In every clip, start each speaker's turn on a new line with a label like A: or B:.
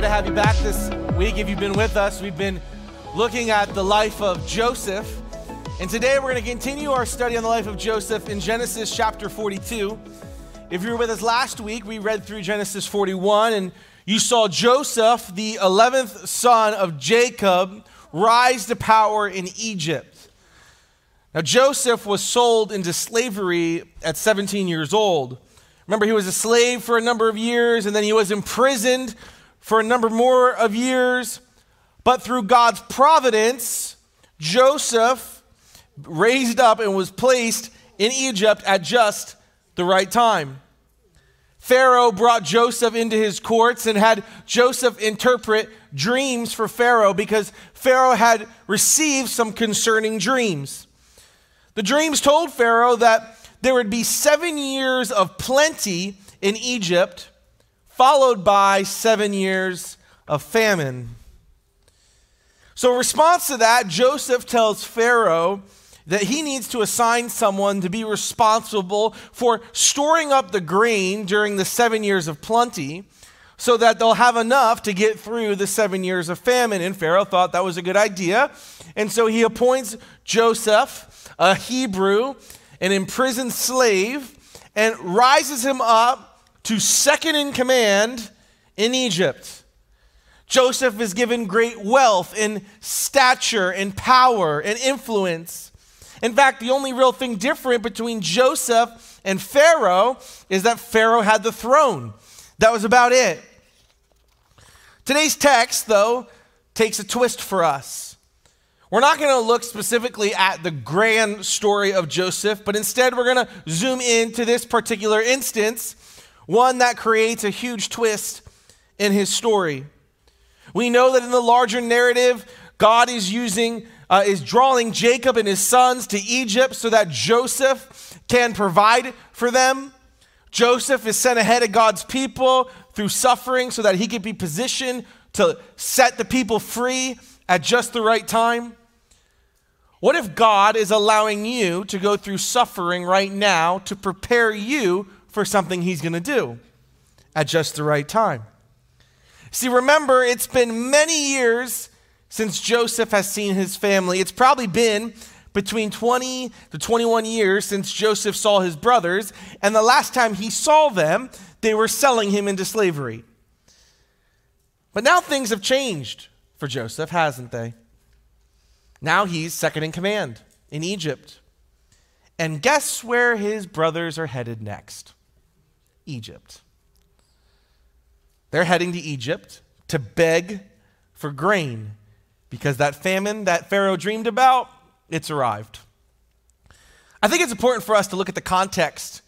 A: Happy to have you back this week. If you've been with us, we've been looking at the life of Joseph. And today we're going to continue our study on the life of Joseph in Genesis chapter 42. If you were with us last week, we read through Genesis 41 and you saw Joseph, the 11th son of Jacob, rise to power in Egypt. Now, Joseph was sold into slavery at 17 years old. Remember, he was a slave for a number of years and then he was imprisoned for a number more of years, but through God's providence, Joseph raised up and was placed in Egypt at just the right time. Pharaoh brought Joseph into his courts and had Joseph interpret dreams for Pharaoh because Pharaoh had received some concerning dreams. The dreams told Pharaoh that there would be seven years of plenty in Egypt followed by seven years of famine. So, in response to that, Joseph tells Pharaoh that he needs to assign someone to be responsible for storing up the grain during the seven years of plenty so that they'll have enough to get through the seven years of famine. And Pharaoh thought that was a good idea. And so he appoints Joseph, a Hebrew, an imprisoned slave, and rises him up to second in command in Egypt. Joseph is given great wealth and stature and power and influence. In fact, the only real thing different between Joseph and Pharaoh is that Pharaoh had the throne. That was about it. Today's text, though, takes a twist for us. We're not going to look specifically at the grand story of Joseph, but instead we're going to zoom in to this particular instance one that creates a huge twist in his story. We know that in the larger narrative, God is using, uh, is drawing Jacob and his sons to Egypt so that Joseph can provide for them. Joseph is sent ahead of God's people through suffering so that he could be positioned to set the people free at just the right time. What if God is allowing you to go through suffering right now to prepare you for something he's going to do at just the right time. See, remember, it's been many years since Joseph has seen his family. It's probably been between 20 to 21 years since Joseph saw his brothers, and the last time he saw them, they were selling him into slavery. But now things have changed for Joseph, hasn't they? Now he's second in command in Egypt. And guess where his brothers are headed next? Egypt. They're heading to Egypt to beg for grain because that famine that Pharaoh dreamed about, it's arrived. I think it's important for us to look at the context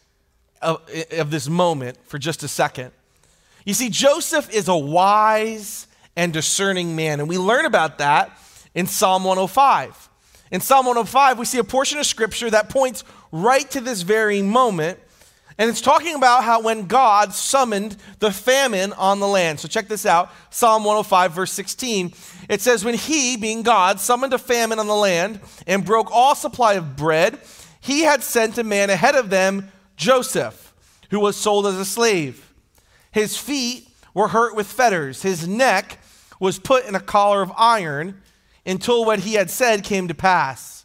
A: of, of this moment for just a second. You see, Joseph is a wise and discerning man, and we learn about that in Psalm 105. In Psalm 105, we see a portion of scripture that points right to this very moment and it's talking about how when God summoned the famine on the land. So check this out Psalm 105, verse 16. It says, When he, being God, summoned a famine on the land and broke all supply of bread, he had sent a man ahead of them, Joseph, who was sold as a slave. His feet were hurt with fetters, his neck was put in a collar of iron until what he had said came to pass.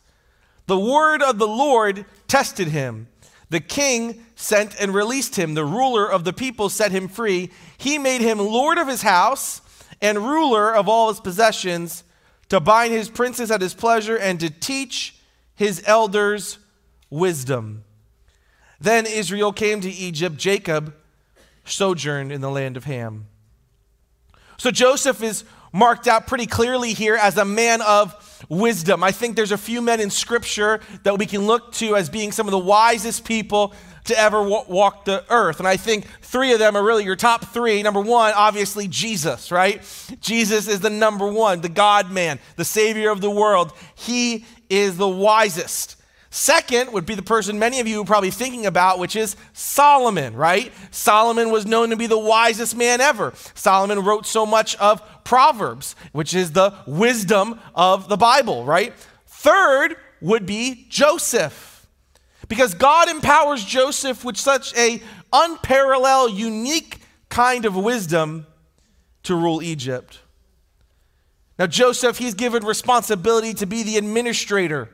A: The word of the Lord tested him. The king sent and released him. The ruler of the people set him free. He made him lord of his house and ruler of all his possessions, to bind his princes at his pleasure and to teach his elders wisdom. Then Israel came to Egypt. Jacob sojourned in the land of Ham. So Joseph is marked out pretty clearly here as a man of wisdom. I think there's a few men in scripture that we can look to as being some of the wisest people to ever walk the earth. And I think three of them are really your top three. Number one, obviously, Jesus, right? Jesus is the number one, the God man, the Savior of the world. He is the wisest. Second would be the person many of you are probably thinking about, which is Solomon, right? Solomon was known to be the wisest man ever. Solomon wrote so much of Proverbs, which is the wisdom of the Bible, right? Third would be Joseph. Because God empowers Joseph with such a unparalleled, unique kind of wisdom to rule Egypt. Now, Joseph, he's given responsibility to be the administrator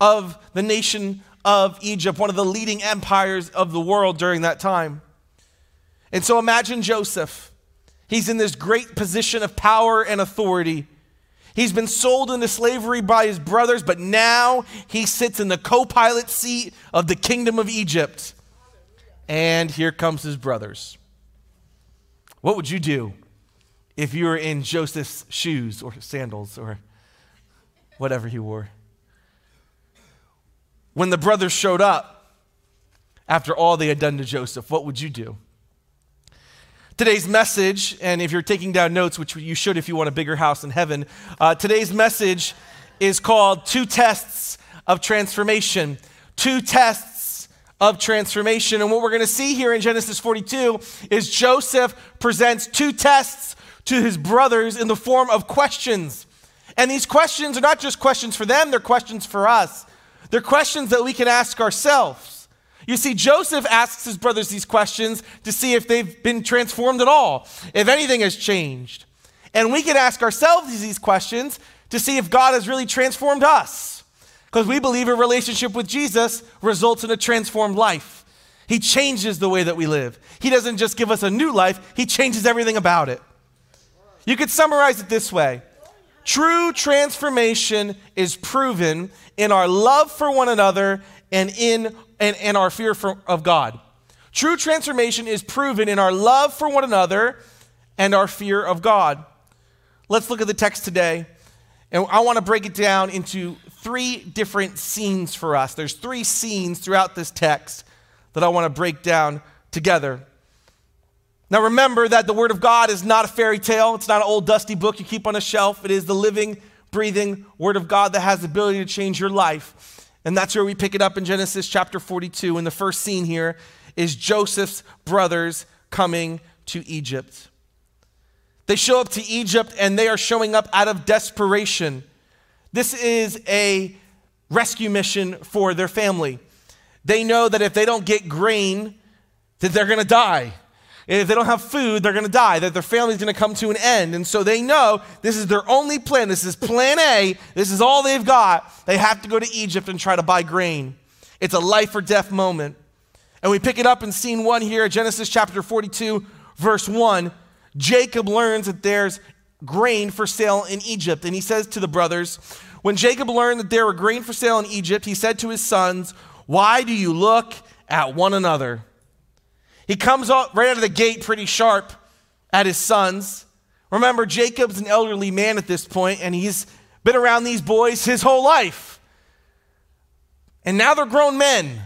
A: of the nation of Egypt, one of the leading empires of the world during that time. And so imagine Joseph. He's in this great position of power and authority. He's been sold into slavery by his brothers, but now he sits in the co pilot seat of the kingdom of Egypt. And here comes his brothers. What would you do if you were in Joseph's shoes or sandals or whatever he wore? When the brothers showed up after all they had done to Joseph, what would you do? Today's message, and if you're taking down notes, which you should if you want a bigger house in heaven, uh, today's message is called Two Tests of Transformation. Two Tests of Transformation. And what we're going to see here in Genesis 42 is Joseph presents two tests to his brothers in the form of questions. And these questions are not just questions for them, they're questions for us. They're questions that we can ask ourselves. You see, Joseph asks his brothers these questions to see if they've been transformed at all, if anything has changed. And we can ask ourselves these questions to see if God has really transformed us. Because we believe a relationship with Jesus results in a transformed life. He changes the way that we live. He doesn't just give us a new life, He changes everything about it. You could summarize it this way True transformation is proven in our love for one another and in and, and our fear for, of God. True transformation is proven in our love for one another and our fear of God. Let's look at the text today. And I want to break it down into three different scenes for us. There's three scenes throughout this text that I want to break down together. Now remember that the Word of God is not a fairy tale, it's not an old dusty book you keep on a shelf. It is the living, breathing Word of God that has the ability to change your life. And that's where we pick it up in Genesis chapter 42. And the first scene here is Joseph's brothers coming to Egypt. They show up to Egypt and they are showing up out of desperation. This is a rescue mission for their family. They know that if they don't get grain, that they're going to die. If they don't have food, they're going to die, that their family's going to come to an end. And so they know this is their only plan. This is plan A. This is all they've got. They have to go to Egypt and try to buy grain. It's a life or death moment. And we pick it up in scene one here, Genesis chapter 42, verse 1. Jacob learns that there's grain for sale in Egypt. And he says to the brothers, When Jacob learned that there were grain for sale in Egypt, he said to his sons, Why do you look at one another? He comes out right out of the gate pretty sharp at his sons. Remember, Jacob's an elderly man at this point, and he's been around these boys his whole life. And now they're grown men.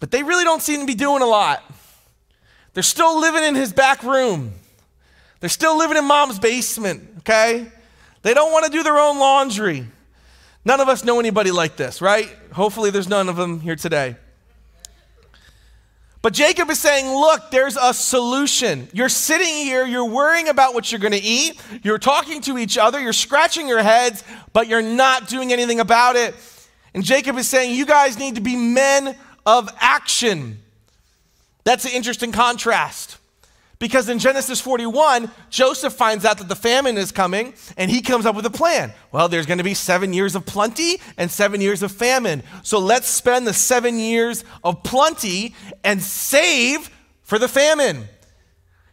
A: But they really don't seem to be doing a lot. They're still living in his back room. They're still living in mom's basement, okay? They don't want to do their own laundry. None of us know anybody like this, right? Hopefully, there's none of them here today. But Jacob is saying, Look, there's a solution. You're sitting here, you're worrying about what you're going to eat, you're talking to each other, you're scratching your heads, but you're not doing anything about it. And Jacob is saying, You guys need to be men of action. That's an interesting contrast. Because in Genesis 41, Joseph finds out that the famine is coming and he comes up with a plan. Well, there's going to be seven years of plenty and seven years of famine. So let's spend the seven years of plenty and save for the famine.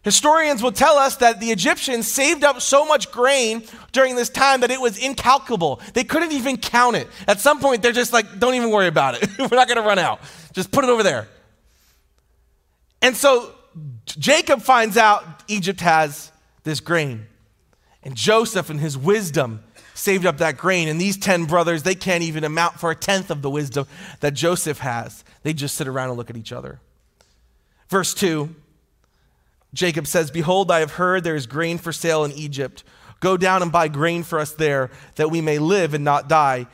A: Historians will tell us that the Egyptians saved up so much grain during this time that it was incalculable. They couldn't even count it. At some point, they're just like, don't even worry about it. We're not going to run out. Just put it over there. And so Jacob finds out Egypt has this grain. And Joseph, in his wisdom, saved up that grain. And these 10 brothers, they can't even amount for a tenth of the wisdom that Joseph has. They just sit around and look at each other. Verse 2 Jacob says, Behold, I have heard there is grain for sale in Egypt. Go down and buy grain for us there, that we may live and not die.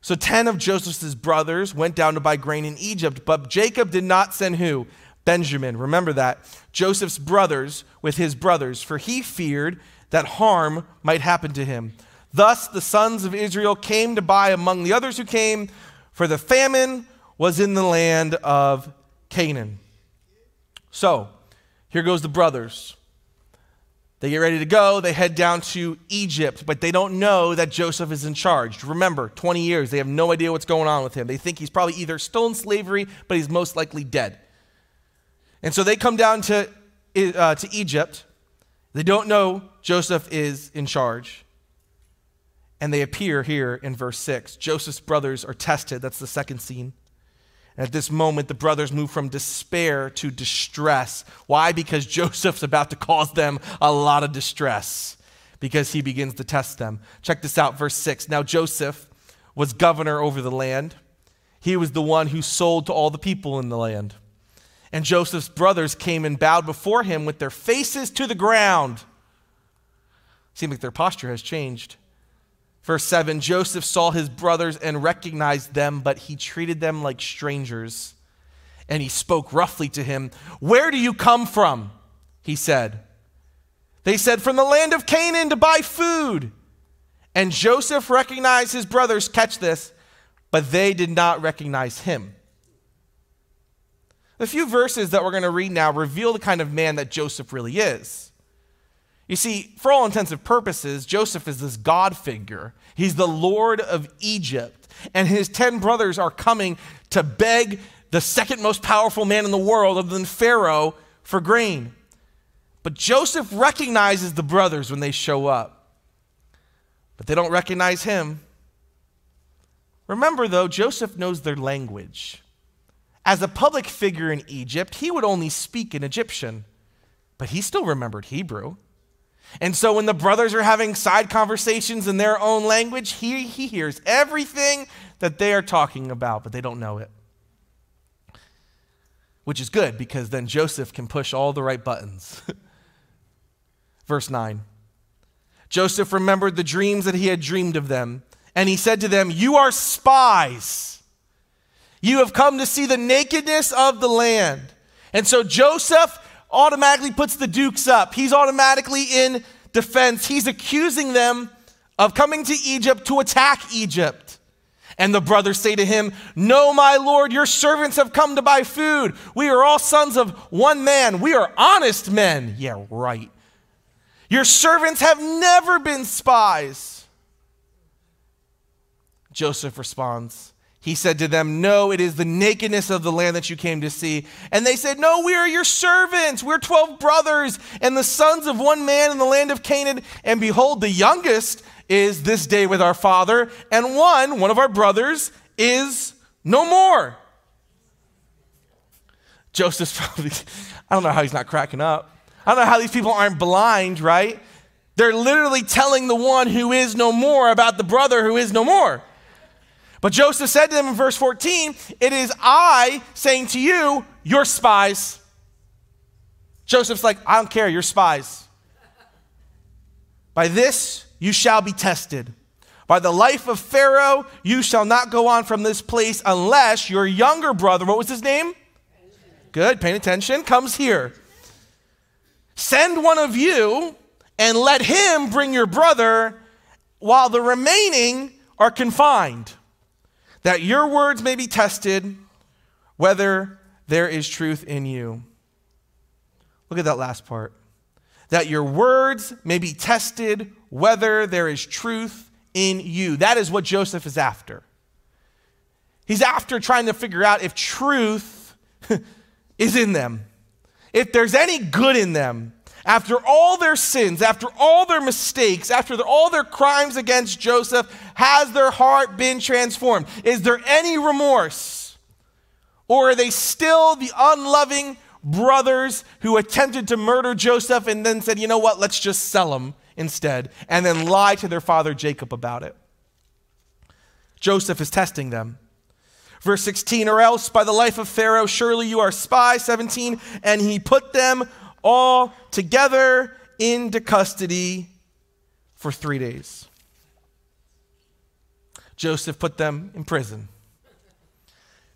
A: So 10 of Joseph's brothers went down to buy grain in Egypt, but Jacob did not send who? Benjamin. Remember that. Joseph's brothers with his brothers, for he feared that harm might happen to him. Thus the sons of Israel came to buy among the others who came, for the famine was in the land of Canaan. So, here goes the brothers. They get ready to go. They head down to Egypt, but they don't know that Joseph is in charge. Remember, 20 years. They have no idea what's going on with him. They think he's probably either still in slavery, but he's most likely dead. And so they come down to, uh, to Egypt. They don't know Joseph is in charge. And they appear here in verse 6. Joseph's brothers are tested. That's the second scene. And at this moment, the brothers move from despair to distress. Why? Because Joseph's about to cause them a lot of distress because he begins to test them. Check this out, verse 6. Now, Joseph was governor over the land, he was the one who sold to all the people in the land. And Joseph's brothers came and bowed before him with their faces to the ground. Seems like their posture has changed. Verse 7 Joseph saw his brothers and recognized them, but he treated them like strangers. And he spoke roughly to him. Where do you come from? He said. They said, From the land of Canaan to buy food. And Joseph recognized his brothers, catch this, but they did not recognize him. The few verses that we're going to read now reveal the kind of man that Joseph really is. You see, for all intents and purposes, Joseph is this God figure. He's the Lord of Egypt, and his 10 brothers are coming to beg the second most powerful man in the world, other than Pharaoh, for grain. But Joseph recognizes the brothers when they show up, but they don't recognize him. Remember, though, Joseph knows their language. As a public figure in Egypt, he would only speak in Egyptian, but he still remembered Hebrew. And so when the brothers are having side conversations in their own language, he, he hears everything that they are talking about, but they don't know it. Which is good because then Joseph can push all the right buttons. Verse 9 Joseph remembered the dreams that he had dreamed of them, and he said to them, You are spies. You have come to see the nakedness of the land. And so Joseph automatically puts the dukes up. He's automatically in defense. He's accusing them of coming to Egypt to attack Egypt. And the brothers say to him, No, my lord, your servants have come to buy food. We are all sons of one man. We are honest men. Yeah, right. Your servants have never been spies. Joseph responds, he said to them, No, it is the nakedness of the land that you came to see. And they said, No, we are your servants. We're 12 brothers and the sons of one man in the land of Canaan. And behold, the youngest is this day with our father, and one, one of our brothers, is no more. Joseph's probably, I don't know how he's not cracking up. I don't know how these people aren't blind, right? They're literally telling the one who is no more about the brother who is no more. But Joseph said to them in verse 14, It is I saying to you, You're spies. Joseph's like, I don't care, you're spies. By this you shall be tested. By the life of Pharaoh, you shall not go on from this place unless your younger brother, what was his name? Good, paying attention, comes here. Send one of you and let him bring your brother while the remaining are confined that your words may be tested whether there is truth in you. Look at that last part. That your words may be tested whether there is truth in you. That is what Joseph is after. He's after trying to figure out if truth is in them, if there's any good in them. After all their sins, after all their mistakes, after all their crimes against Joseph, has their heart been transformed? Is there any remorse? Or are they still the unloving brothers who attempted to murder Joseph and then said, you know what, let's just sell him instead, and then lie to their father Jacob about it? Joseph is testing them. Verse 16, or else by the life of Pharaoh, surely you are spies. 17, and he put them all together into custody for three days. Joseph put them in prison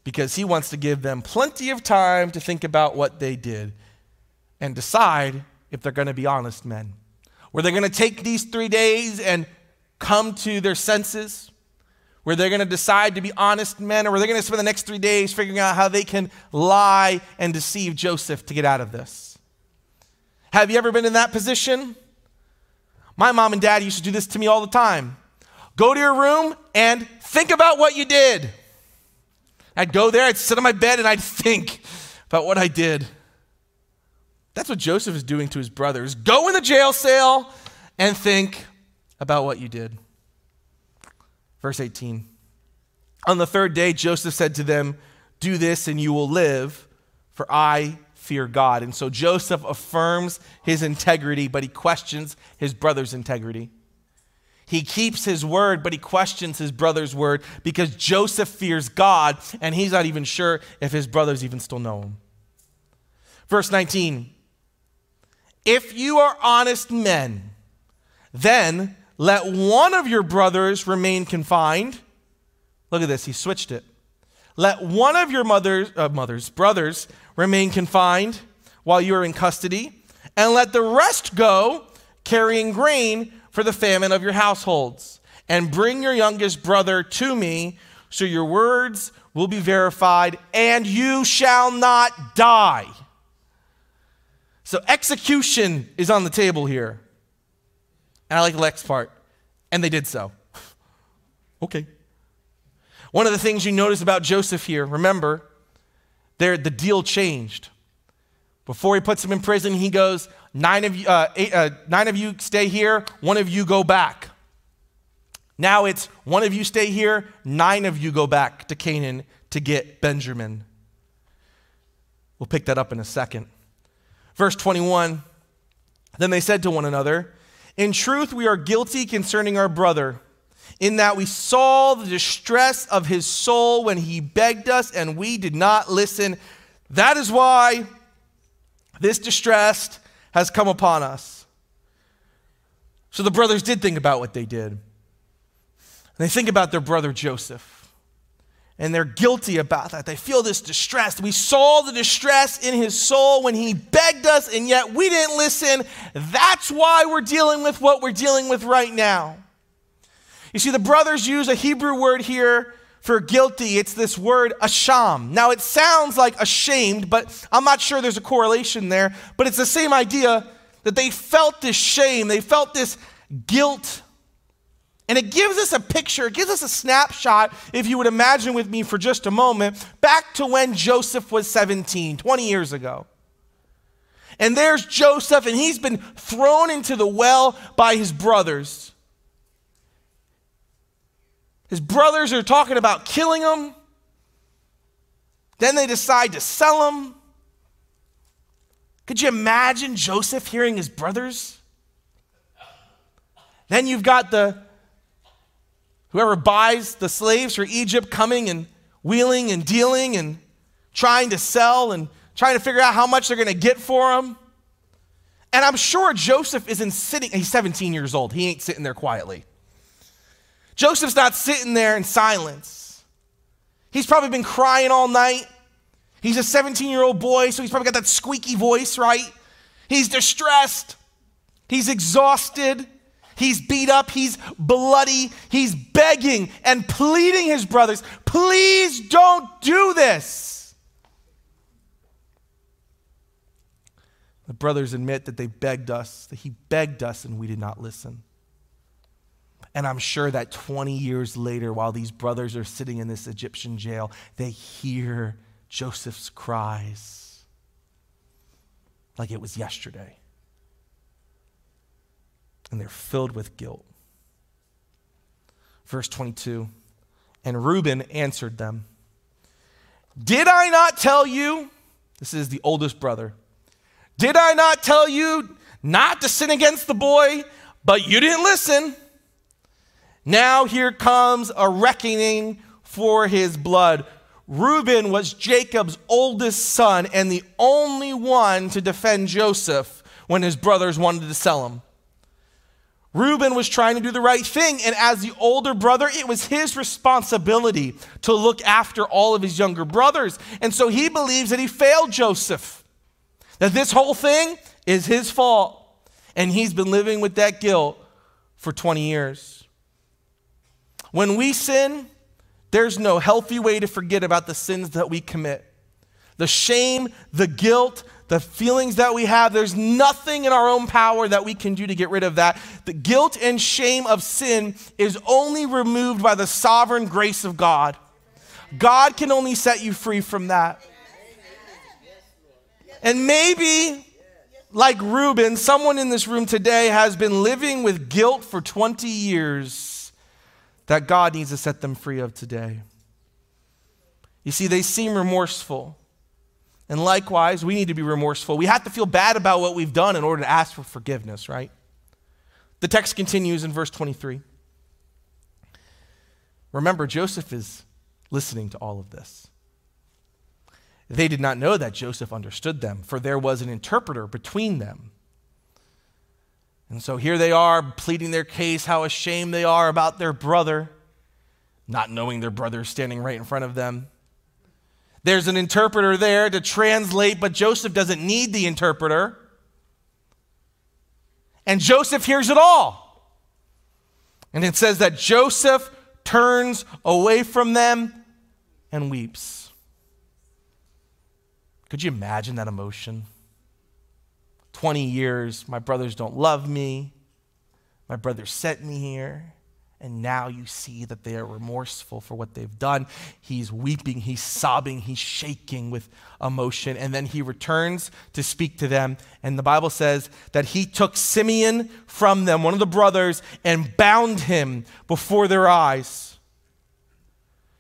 A: because he wants to give them plenty of time to think about what they did and decide if they're going to be honest men. Were they going to take these three days and come to their senses? Where they're going to decide to be honest men, or were they going to spend the next three days figuring out how they can lie and deceive Joseph to get out of this? Have you ever been in that position? My mom and dad used to do this to me all the time. Go to your room and think about what you did. I'd go there, I'd sit on my bed, and I'd think about what I did. That's what Joseph is doing to his brothers. Go in the jail cell and think about what you did. Verse 18. On the third day, Joseph said to them, Do this and you will live, for I fear God. And so Joseph affirms his integrity, but he questions his brother's integrity. He keeps his word, but he questions his brother's word because Joseph fears God and he's not even sure if his brothers even still know him. Verse 19 If you are honest men, then let one of your brothers remain confined. Look at this, he switched it. Let one of your mothers, uh, mothers, brothers remain confined while you are in custody, and let the rest go carrying grain for the famine of your households. And bring your youngest brother to me, so your words will be verified, and you shall not die. So execution is on the table here. And I like the next part. And they did so. okay. One of the things you notice about Joseph here, remember, there the deal changed. Before he puts him in prison, he goes, nine of you, uh, eight, uh, nine of you stay here, one of you go back. Now it's one of you stay here, nine of you go back to Canaan to get Benjamin. We'll pick that up in a second. Verse 21 Then they said to one another, in truth, we are guilty concerning our brother, in that we saw the distress of his soul when he begged us, and we did not listen. That is why this distress has come upon us. So the brothers did think about what they did. They think about their brother Joseph and they're guilty about that. They feel this distress. We saw the distress in his soul when he begged us, and yet we didn't listen. That's why we're dealing with what we're dealing with right now. You see, the brothers use a Hebrew word here for guilty. It's this word asham. Now, it sounds like ashamed, but I'm not sure there's a correlation there. But it's the same idea that they felt this shame, they felt this guilt and it gives us a picture, it gives us a snapshot, if you would imagine with me for just a moment, back to when Joseph was 17, 20 years ago. And there's Joseph, and he's been thrown into the well by his brothers. His brothers are talking about killing him. Then they decide to sell him. Could you imagine Joseph hearing his brothers? Then you've got the Whoever buys the slaves for Egypt coming and wheeling and dealing and trying to sell and trying to figure out how much they're going to get for them. And I'm sure Joseph isn't sitting, he's 17 years old. He ain't sitting there quietly. Joseph's not sitting there in silence. He's probably been crying all night. He's a 17 year old boy, so he's probably got that squeaky voice, right? He's distressed. He's exhausted. He's beat up, he's bloody, he's begging and pleading his brothers, please don't do this. The brothers admit that they begged us, that he begged us, and we did not listen. And I'm sure that 20 years later, while these brothers are sitting in this Egyptian jail, they hear Joseph's cries like it was yesterday. And they're filled with guilt. Verse 22 And Reuben answered them, Did I not tell you? This is the oldest brother. Did I not tell you not to sin against the boy, but you didn't listen? Now here comes a reckoning for his blood. Reuben was Jacob's oldest son and the only one to defend Joseph when his brothers wanted to sell him. Reuben was trying to do the right thing, and as the older brother, it was his responsibility to look after all of his younger brothers. And so he believes that he failed Joseph, that this whole thing is his fault, and he's been living with that guilt for 20 years. When we sin, there's no healthy way to forget about the sins that we commit. The shame, the guilt, the feelings that we have, there's nothing in our own power that we can do to get rid of that. The guilt and shame of sin is only removed by the sovereign grace of God. God can only set you free from that. And maybe, like Reuben, someone in this room today has been living with guilt for 20 years that God needs to set them free of today. You see, they seem remorseful. And likewise, we need to be remorseful. We have to feel bad about what we've done in order to ask for forgiveness, right? The text continues in verse 23. Remember, Joseph is listening to all of this. They did not know that Joseph understood them, for there was an interpreter between them. And so here they are pleading their case, how ashamed they are about their brother, not knowing their brother is standing right in front of them. There's an interpreter there to translate, but Joseph doesn't need the interpreter. And Joseph hears it all. And it says that Joseph turns away from them and weeps. Could you imagine that emotion? 20 years, my brothers don't love me. My brothers sent me here. And now you see that they are remorseful for what they've done. He's weeping, he's sobbing, he's shaking with emotion. And then he returns to speak to them. And the Bible says that he took Simeon from them, one of the brothers, and bound him before their eyes.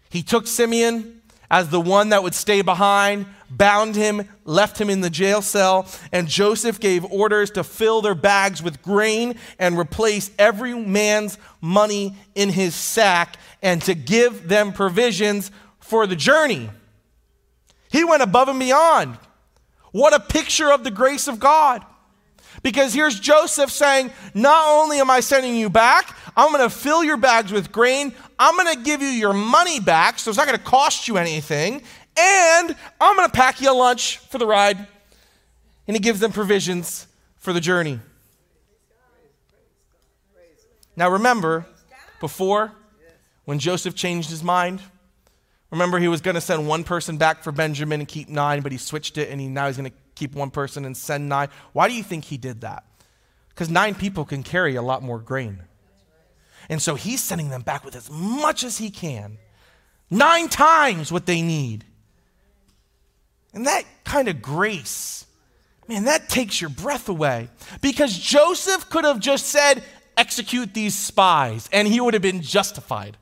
A: He took Simeon as the one that would stay behind, bound him, left him in the jail cell, and Joseph gave orders to fill their bags with grain and replace every man's money in his sack and to give them provisions for the journey. He went above and beyond. What a picture of the grace of God. Because here's Joseph saying, Not only am I sending you back, I'm going to fill your bags with grain. I'm going to give you your money back, so it's not going to cost you anything and I'm going to pack you a lunch for the ride. And he gives them provisions for the journey. Now remember, before, when Joseph changed his mind, remember he was going to send one person back for Benjamin and keep nine, but he switched it and he, now he's going to keep one person and send nine. Why do you think he did that? Because nine people can carry a lot more grain. And so he's sending them back with as much as he can, nine times what they need. And that kind of grace, man, that takes your breath away. Because Joseph could have just said, execute these spies, and he would have been justified.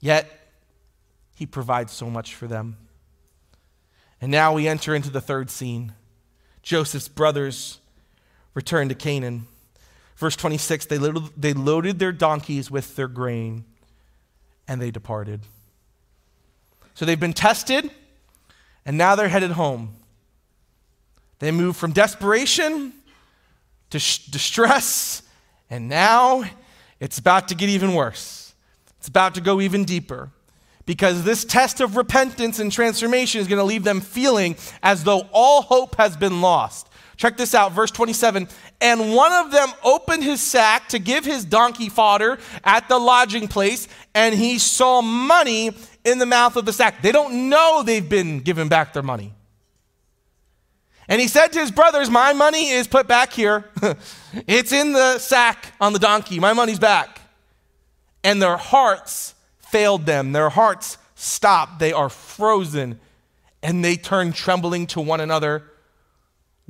A: Yet, he provides so much for them. And now we enter into the third scene. Joseph's brothers return to Canaan. Verse 26 they loaded, they loaded their donkeys with their grain and they departed. So they've been tested, and now they're headed home. They move from desperation to sh- distress, and now it's about to get even worse. It's about to go even deeper because this test of repentance and transformation is going to leave them feeling as though all hope has been lost. Check this out, verse 27. And one of them opened his sack to give his donkey fodder at the lodging place, and he saw money in the mouth of the sack. They don't know they've been given back their money. And he said to his brothers, My money is put back here. it's in the sack on the donkey. My money's back. And their hearts failed them. Their hearts stopped. They are frozen. And they turn trembling to one another.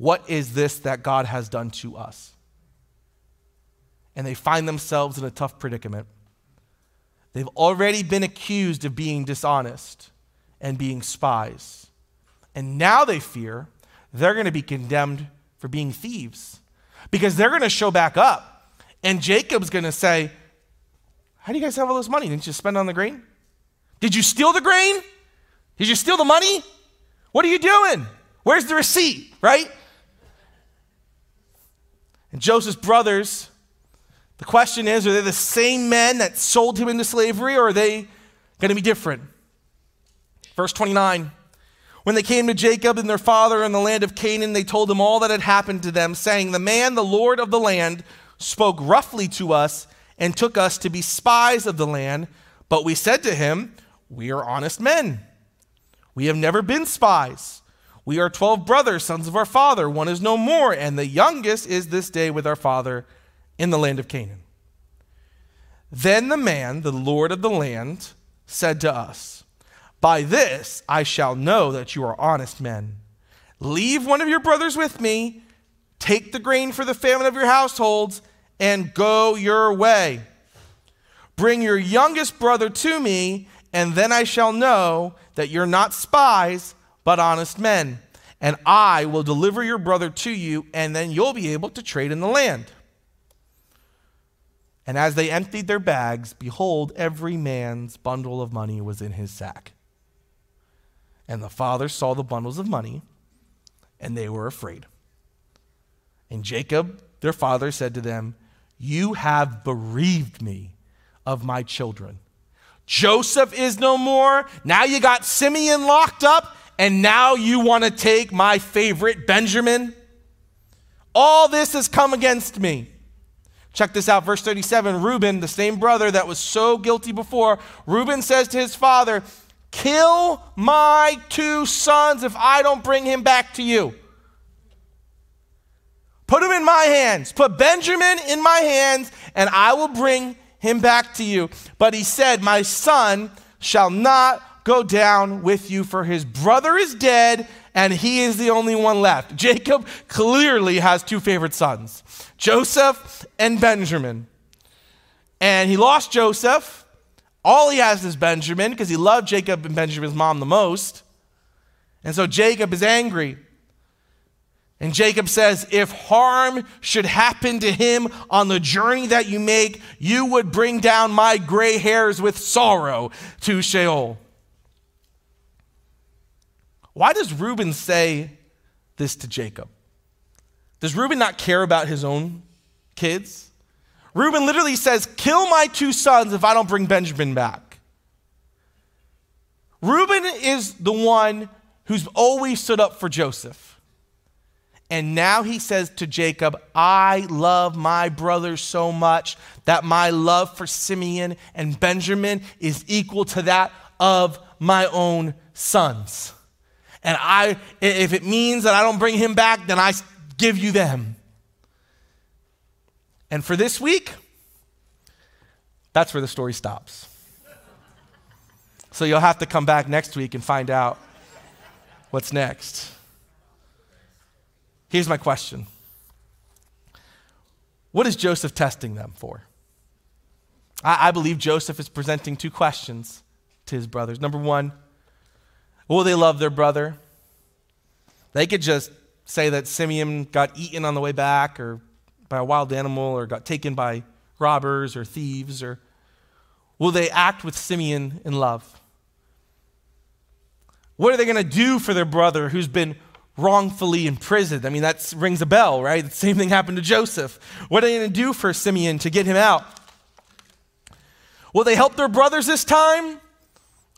A: What is this that God has done to us? And they find themselves in a tough predicament. They've already been accused of being dishonest and being spies. And now they fear they're going to be condemned for being thieves because they're going to show back up. And Jacob's going to say, How do you guys have all this money? Didn't you spend on the grain? Did you steal the grain? Did you steal the money? What are you doing? Where's the receipt, right? And Joseph's brothers, the question is are they the same men that sold him into slavery or are they going to be different? Verse 29 when they came to Jacob and their father in the land of Canaan, they told him all that had happened to them, saying, The man, the Lord of the land, spoke roughly to us and took us to be spies of the land. But we said to him, We are honest men. We have never been spies. We are 12 brothers, sons of our father. One is no more, and the youngest is this day with our father in the land of Canaan. Then the man, the Lord of the land, said to us, by this I shall know that you are honest men. Leave one of your brothers with me, take the grain for the famine of your households, and go your way. Bring your youngest brother to me, and then I shall know that you're not spies, but honest men. And I will deliver your brother to you, and then you'll be able to trade in the land. And as they emptied their bags, behold, every man's bundle of money was in his sack. And the father saw the bundles of money, and they were afraid. And Jacob, their father, said to them, You have bereaved me of my children. Joseph is no more. Now you got Simeon locked up, and now you want to take my favorite Benjamin? All this has come against me. Check this out, verse 37. Reuben, the same brother that was so guilty before, Reuben says to his father, Kill my two sons if I don't bring him back to you. Put him in my hands. Put Benjamin in my hands, and I will bring him back to you. But he said, My son shall not go down with you, for his brother is dead, and he is the only one left. Jacob clearly has two favorite sons Joseph and Benjamin. And he lost Joseph all he has is Benjamin because he loved Jacob and Benjamin's mom the most. And so Jacob is angry. And Jacob says, If harm should happen to him on the journey that you make, you would bring down my gray hairs with sorrow to Sheol. Why does Reuben say this to Jacob? Does Reuben not care about his own kids? Reuben literally says, Kill my two sons if I don't bring Benjamin back. Reuben is the one who's always stood up for Joseph. And now he says to Jacob, I love my brothers so much that my love for Simeon and Benjamin is equal to that of my own sons. And I, if it means that I don't bring him back, then I give you them. And for this week, that's where the story stops. So you'll have to come back next week and find out what's next. Here's my question What is Joseph testing them for? I, I believe Joseph is presenting two questions to his brothers. Number one, will they love their brother? They could just say that Simeon got eaten on the way back or by a wild animal or got taken by robbers or thieves? Or will they act with Simeon in love? What are they going to do for their brother who's been wrongfully imprisoned? I mean, that rings a bell, right? The same thing happened to Joseph. What are they going to do for Simeon to get him out? Will they help their brothers this time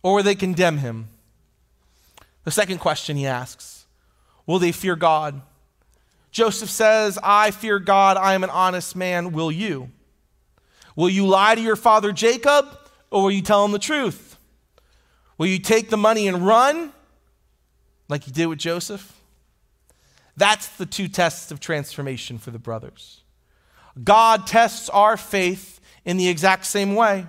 A: or will they condemn him? The second question he asks Will they fear God? Joseph says, I fear God, I am an honest man. Will you? Will you lie to your father Jacob, or will you tell him the truth? Will you take the money and run, like you did with Joseph? That's the two tests of transformation for the brothers. God tests our faith in the exact same way.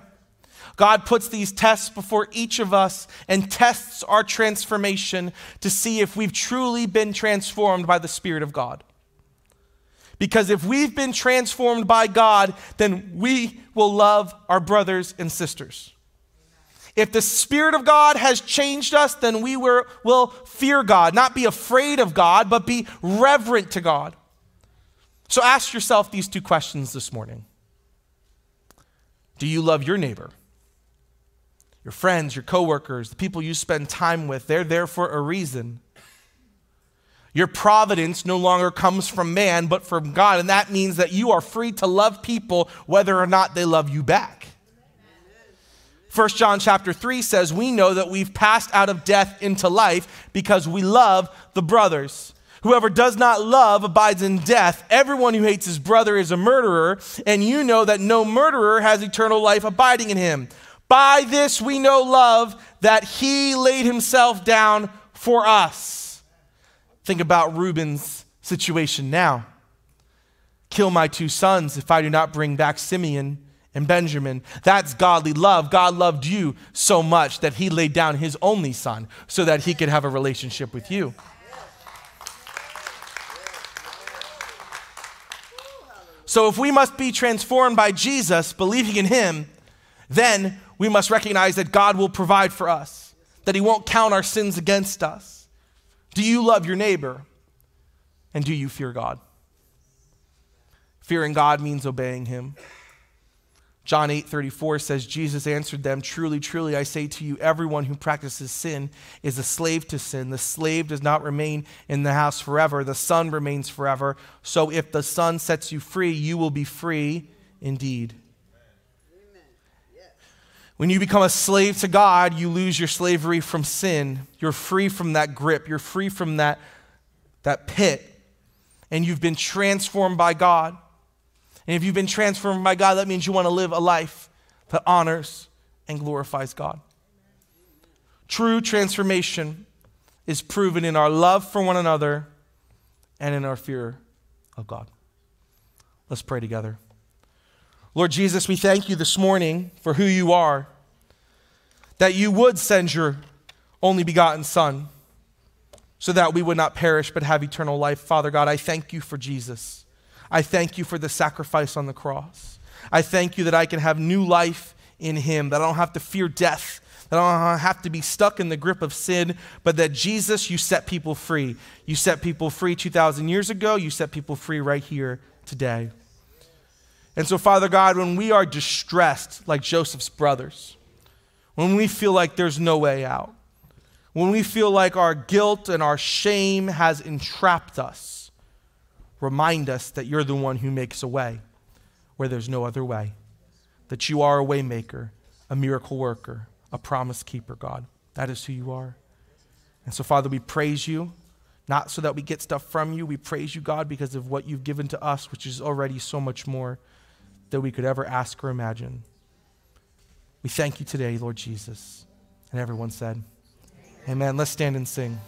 A: God puts these tests before each of us and tests our transformation to see if we've truly been transformed by the Spirit of God. Because if we've been transformed by God, then we will love our brothers and sisters. If the Spirit of God has changed us, then we will fear God, not be afraid of God, but be reverent to God. So ask yourself these two questions this morning Do you love your neighbor? Your friends, your coworkers, the people you spend time with, they're there for a reason. Your providence no longer comes from man, but from God. And that means that you are free to love people whether or not they love you back. 1 John chapter 3 says, We know that we've passed out of death into life because we love the brothers. Whoever does not love abides in death. Everyone who hates his brother is a murderer, and you know that no murderer has eternal life abiding in him. By this we know love, that he laid himself down for us. Think about Reuben's situation now. Kill my two sons if I do not bring back Simeon and Benjamin. That's godly love. God loved you so much that he laid down his only son so that he could have a relationship with you. So, if we must be transformed by Jesus, believing in him, then we must recognize that God will provide for us, that he won't count our sins against us. Do you love your neighbor? And do you fear God? Fearing God means obeying him. John 8 34 says, Jesus answered them, Truly, truly, I say to you, everyone who practices sin is a slave to sin. The slave does not remain in the house forever, the son remains forever. So if the son sets you free, you will be free indeed. When you become a slave to God, you lose your slavery from sin. You're free from that grip, you're free from that, that pit, and you've been transformed by God. And if you've been transformed by God, that means you want to live a life that honors and glorifies God. True transformation is proven in our love for one another and in our fear of God. Let's pray together. Lord Jesus, we thank you this morning for who you are, that you would send your only begotten Son so that we would not perish but have eternal life. Father God, I thank you for Jesus. I thank you for the sacrifice on the cross. I thank you that I can have new life in him, that I don't have to fear death, that I don't have to be stuck in the grip of sin, but that Jesus, you set people free. You set people free 2,000 years ago, you set people free right here today. And so, Father God, when we are distressed like Joseph's brothers, when we feel like there's no way out, when we feel like our guilt and our shame has entrapped us, remind us that you're the one who makes a way where there's no other way, that you are a waymaker, a miracle worker, a promise keeper, God. That is who you are. And so, Father, we praise you, not so that we get stuff from you. We praise you, God, because of what you've given to us, which is already so much more that we could ever ask or imagine. We thank you today, Lord Jesus. And everyone said, Amen. Let's stand and sing.